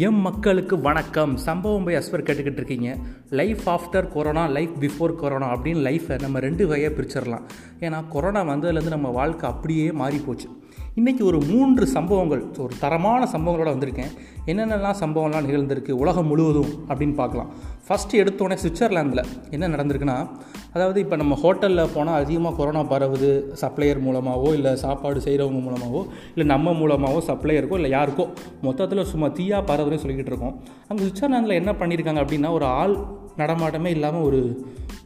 M மக்களுக்கு வணக்கம். சம்பவம் போய் அஸ்வர் கேட்டுக்கிட்டு இருக்கீங்க. Life after corona life before corona அப்படின்னு லைஃப்பை நம்ம ரெண்டு வகையாக பிரிச்சிடலாம் ஏன்னா கொரோனா வந்ததுலேருந்து நம்ம வாழ்க்கை அப்படியே மாறி போச்சு இன்றைக்கி ஒரு மூன்று சம்பவங்கள் ஒரு தரமான சம்பவங்களோட வந்திருக்கேன். என்னென்னலாம் சம்பவம்லாம் நிகழ்ந்திருக்கு உலகம் முழுவதும் அப்படின்னு பார்க்கலாம். ஃபஸ்ட்டு எடுத்தோடனே சுவிட்சர்லாந்தில் என்ன நடந்திருக்குன்னா அதாவது இப்போ நம்ம ஹோட்டலில் போனால் அதிகமாக கொரோனா பரவுது சப்ளையர் மூலமாகவோ இல்லை சாப்பாடு செய்கிறவங்க மூலமாகவோ இல்லை நம்ம மூலமாகவோ சப்ளையருக்கோ இல்லை யாருக்கோ மொத்தத்தில் சும்மா தீயாக பரவுதுன்னு சொல்லிக்கிட்டு இருக்கோம். அங்கே சுவிட்சர்லாந்தில் என்ன பண்ணியிருக்காங்க அப்படின்னா ஒரு ஆள் நடமாட்டமே இல்லாமல் ஒரு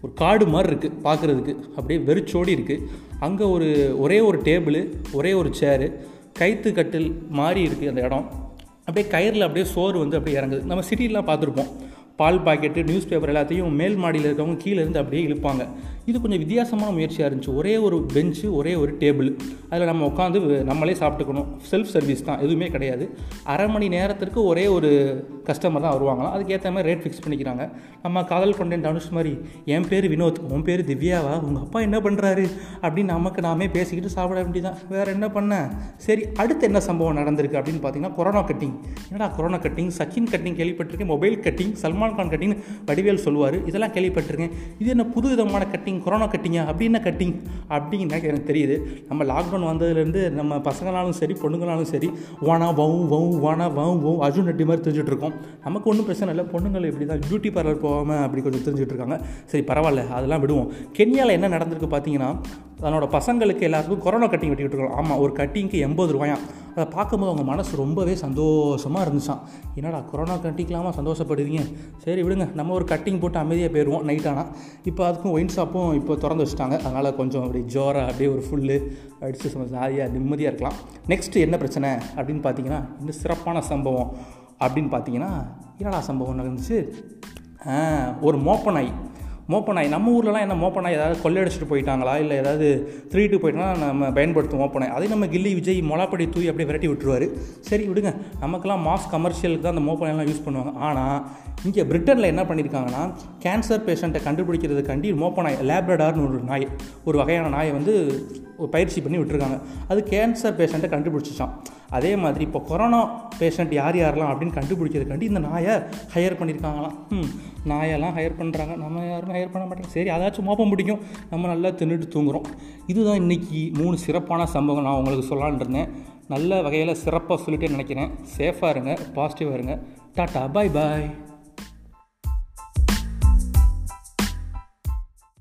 ஒரு காடு மாதிரி இருக்குது பார்க்குறதுக்கு அப்படியே வெறிச்சோடி இருக்குது அங்கே ஒரு ஒரே ஒரு டேபிள் ஒரே ஒரு சேரு கைத்து கட்டில் மாதிரி இருக்குது அந்த இடம். அப்படியே கயிறில் அப்படியே சோறு வந்து அப்படியே இறங்குது. நம்ம சிட்டிலாம் பார்த்துருப்போம். பால் பாக்கெட்டு நியூஸ் பேப்பர் எல்லாத்தையும் மேல் மாடியில் இருக்கவங்க கீழே இருந்து அப்படியே இழுப்பாங்க. இது கொஞ்சம் வித்தியாசமான முயற்சியாக இருந்துச்சு. ஒரே ஒரு பெஞ்சு ஒரே ஒரு டேபிள் அதில் நம்ம உட்காந்து நம்மளே சாப்பிட்டுக்கணும். செல்ஃப் சர்வீஸ் தான் எதுவுமே கிடையாது. அரை மணி நேரத்திற்கு ஒரே ஒரு கஸ்டமர் தான் வருவாங்களாம். அதுக்கேற்ற மாதிரி ரேட் ஃபிக்ஸ் பண்ணிக்கிறாங்க. நம்ம காதல் கொண்டேன் தனுஷ் மாதிரி என் பேர் வினோத் உன் பேர் திவ்யாவா? உங்கள் அப்பா என்ன பண்ணுறாரு அப்படின்னு நமக்கு நாமே பேசிக்கிட்டு சாப்பிட வேண்டியதான் வேறு என்ன பண்ண? சரி அடுத்து என்ன சம்பவம் நடந்திருக்கு அப்படின்னு பார்த்தீங்கன்னா கொரோனா கட்டிங் என்னடா கொரோனா கட்டிங் சச்சின் கட்டிங் கேள்விப்பட்டிருக்கேன். Mobile cutting Salman Khan cutting Vadivel சொல்லுவார். இதெல்லாம் கேள்விப்பட்டிருக்கேன். இது என்ன புது விதமான கட்டிங் கொரோனா கட்டிங்க அப்படி என்ன கட்டிங் அப்படின்னு எனக்கு தெரியுது. நம்ம லாக்டவுன் வந்ததுலேருந்து நம்ம பசங்களாலும் சரி பொண்ணுங்களாலும் சரி வானா வவு வவு வானா வவு வவு அர்ஜுன் ரெட்டி மாதிரி தெரிஞ்சுட்டுருக்கோம் நமக்கு ஒன்றும் பிரச்சனை இல்லை. பொண்ணுங்களை இப்படி தான் பியூட்டி பார்லர் போகாமல் அப்படி கொஞ்சம் தெரிஞ்சுட்டு இருக்காங்க. சரி பரவாயில்ல. அதெல்லாம் விடுவோம். கென்யாவில் என்ன நடந்திருக்கு பார்த்தீங்கன்னா தன்னோட பசங்களுக்கு எல்லாருக்கும் கொரோனா கட்டிங் வெட்டிக்கிட்டு இருக்கோம். ஆமாம் ஒரு கட்டிங்க்கு எண்பது ரூபாயாம். அதை பார்க்கும்போது அவங்க மனசு ரொம்பவே சந்தோஷமாக இருந்துச்சான் என்னடா கொரோனா கட்டிக்கலாமா? சந்தோஷப்படுவீங்க சரி விடுங்க. நம்ம ஒரு கட்டிங் போட்டு அமைதியாக போயிடுவோம் நைட் ஆனால் இப்போ அதுக்கும் ஒயின் ஷாப்பும் இப்போ திறந்து வச்சுட்டாங்க. அதனால் கொஞ்சம் அப்படி ஜோராக அப்படியே ஒரு ஃபுல்லு அடித்து சும்மா ஜாலியாக நிம்மதியாக இருக்கலாம். நெக்ஸ்ட்டு என்ன பிரச்சனை? அப்படின்னு பார்த்தீங்கன்னா இன்னும் சிறப்பான சம்பவம் அப்படின்னு பார்த்தீங்கன்னா என்னடா சம்பவம் நடந்துச்சு? ஒரு மோப்ப நாய் மோப்பனாய் நம்ம ஊர்லலாம் என்ன மோப்பனாய் ஏதாவது கொள்ளையடிச்சிட்டு போயிட்டாங்களா? இல்லை ஏதாவது திருட்டு போயிட்டோம்னா நம்ம பயன்படுத்தும் மோப்பனாய் அதே நம்ம கில்லி விஜய் மொளாப்படி தூய் அப்படியே விரட்டி விட்டுருவார். சரி விடுங்க நமக்கெல்லாம் மாஸ் கமர்ஷியலுக்கு தான் அந்த மோப்பனாயெல்லாம் யூஸ் பண்ணுவாங்க. ஆனால் இங்கே பிரிட்டனில் என்ன பண்ணியிருக்காங்கன்னா கேன்சர் பேஷண்ட்டை கண்டுபிடிக்கிறதுக்காண்டி மோப்பனாய் லேப்ரடார்னு ஒரு நாய் ஒரு வகையான நாயை வந்து பயிற்சி பண்ணி விட்டுருக்காங்க. அது கேன்சர் பேஷண்ட்டை கண்டுபிடிச்சிச்சான் அதே மாதிரி இப்போ கொரோனா பேஷண்ட் யார் யாரெல்லாம் அப்படின்னு கண்டுபிடிக்கிறதுக்காண்டி இந்த நாயை ஹையர் பண்ணியிருக்காங்களாம் ம் நாயெல்லாம் ஹையர் பண்ணுறாங்க நம்ம யாருமே ஹையர் பண்ண மாட்டேங்க. சரி அதாச்சும் மோப்பம் பிடிக்கும் நம்ம நல்லா தின்னுட்டு தூங்குறோம். இதுதான் இன்றைக்கி மூணு சிறப்பான சம்பவம். நான் உங்களுக்கு சொல்லலான் இருந்தேன். நல்ல வகையில் சிறப்பாக சொல்லிட்டே நினைக்கிறேன். சேஃபாக இருங்க பாசிட்டிவாக இருங்க. டாட்டா பாய் பாய்